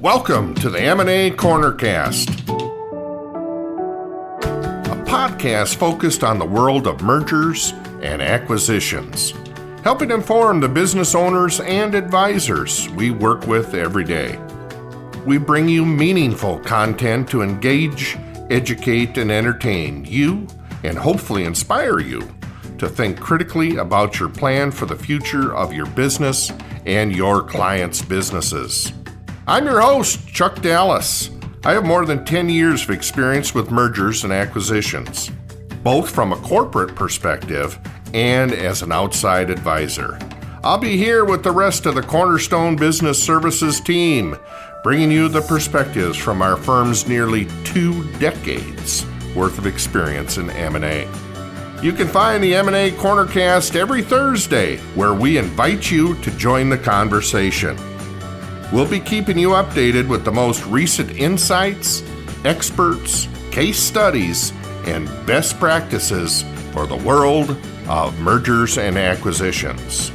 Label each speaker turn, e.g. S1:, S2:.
S1: Welcome to the M&A Cornercast, a podcast focused on the world of mergers and acquisitions, helping inform the business owners and advisors we work with every day. We bring you meaningful content to engage, educate, and entertain you and hopefully inspire you to think critically about your plan for the future of your business and your clients' businesses. I'm your host, Chuck Dallas. I have more than 10 years of experience with mergers and acquisitions, both from a corporate perspective and as an outside advisor. I'll be here with the rest of the Cornerstone Business Services team, bringing you the perspectives from our firm's nearly two decades worth of experience in M&A. You can find the M&A Cornercast every Thursday, where we invite you to join the conversation. We'll be keeping you updated with the most recent insights, experts, case studies, and best practices for the world of mergers and acquisitions.